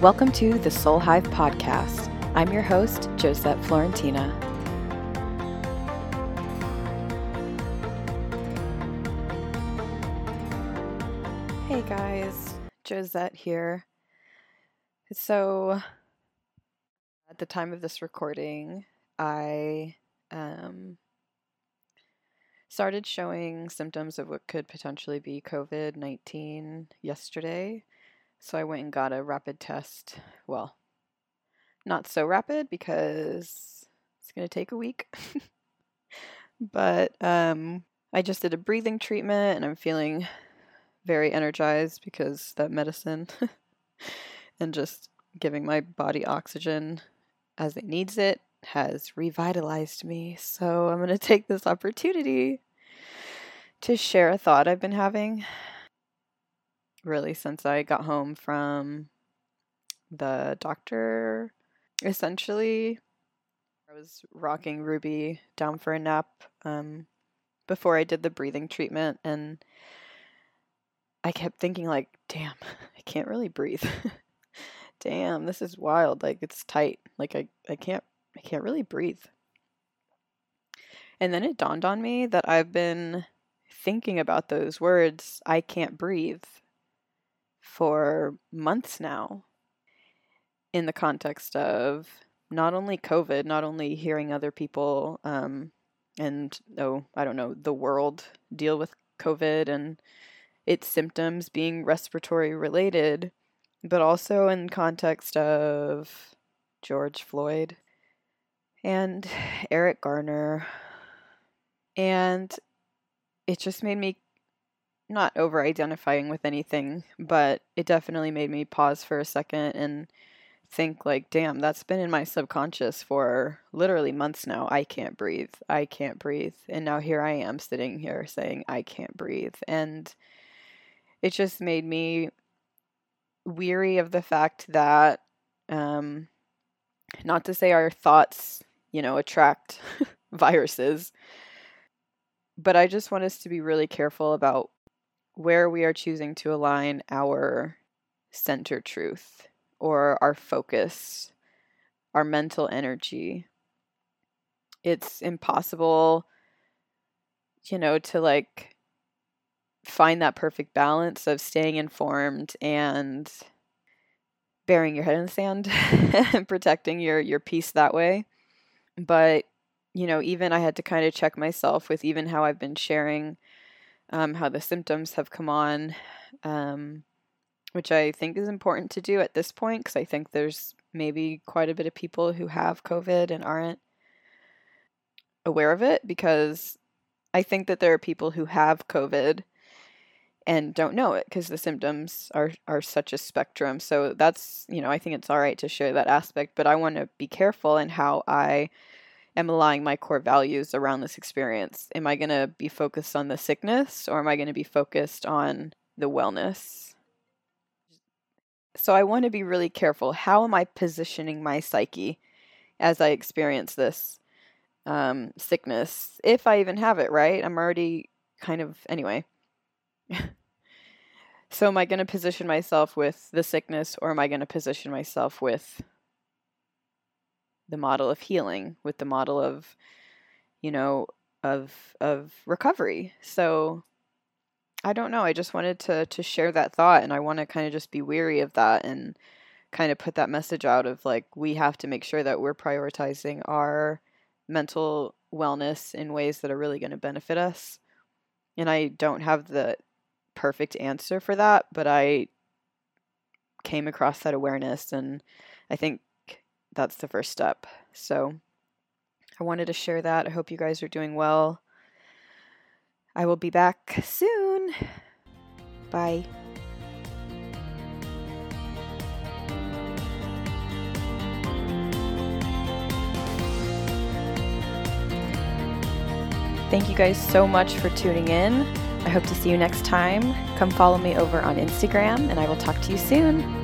Welcome to the Soul Hive Podcast. I'm your host, Josette Florentina. Hey guys, Josette here. So, at the time of this recording, I um, started showing symptoms of what could potentially be COVID 19 yesterday. So I went and got a rapid test. Well, not so rapid because it's going to take a week. but um, I just did a breathing treatment and I'm feeling very energized because that medicine and just giving my body oxygen as it needs it has revitalized me. So I'm going to take this opportunity to share a thought I've been having really since I got home from the doctor. Essentially, I was rocking Ruby down for a nap um, before I did the breathing treatment, and I kept thinking, like, damn, I can't really breathe. damn, this is wild. Like, it's tight. Like, I, I can't, I can't really breathe. And then it dawned on me that I've been thinking about those words, I can't breathe, for months now in the context of not only COVID, not only hearing other people um, and, oh, I don't know, the world deal with COVID and its symptoms being respiratory related, but also in context of George Floyd and Eric Garner. And it just made me not over identifying with anything, but it definitely made me pause for a second and think like, damn, that's been in my subconscious for literally months now. I can't breathe. I can't breathe. And now here I am sitting here saying I can't breathe. And it just made me weary of the fact that um not to say our thoughts, you know, attract viruses, but I just want us to be really careful about where we are choosing to align our center truth or our focus, our mental energy. It's impossible, you know, to like find that perfect balance of staying informed and burying your head in the sand and protecting your your peace that way. But, you know, even I had to kind of check myself with even how I've been sharing um, how the symptoms have come on, um, which I think is important to do at this point because I think there's maybe quite a bit of people who have COVID and aren't aware of it because I think that there are people who have COVID and don't know it because the symptoms are are such a spectrum. So that's, you know, I think it's all right to share that aspect, but I want to be careful in how I am aligning my core values around this experience. Am I going to be focused on the sickness or am I going to be focused on the wellness? So I want to be really careful. How am I positioning my psyche as I experience this um, sickness? If I even have it, right? I'm already kind of, anyway. so am I going to position myself with the sickness or am I going to position myself with the model of healing, with the model of, you know, of of recovery. So I don't know. I just wanted to to share that thought and I want to kind of just be weary of that and kind of put that message out of like we have to make sure that we're prioritizing our mental wellness in ways that are really going to benefit us. And I don't have the perfect answer for that, but I came across that awareness and I think that's the first step. So I wanted to share that. I hope you guys are doing well. I will be back soon. Bye. Thank you guys so much for tuning in. I hope to see you next time. Come follow me over on Instagram, and I will talk to you soon.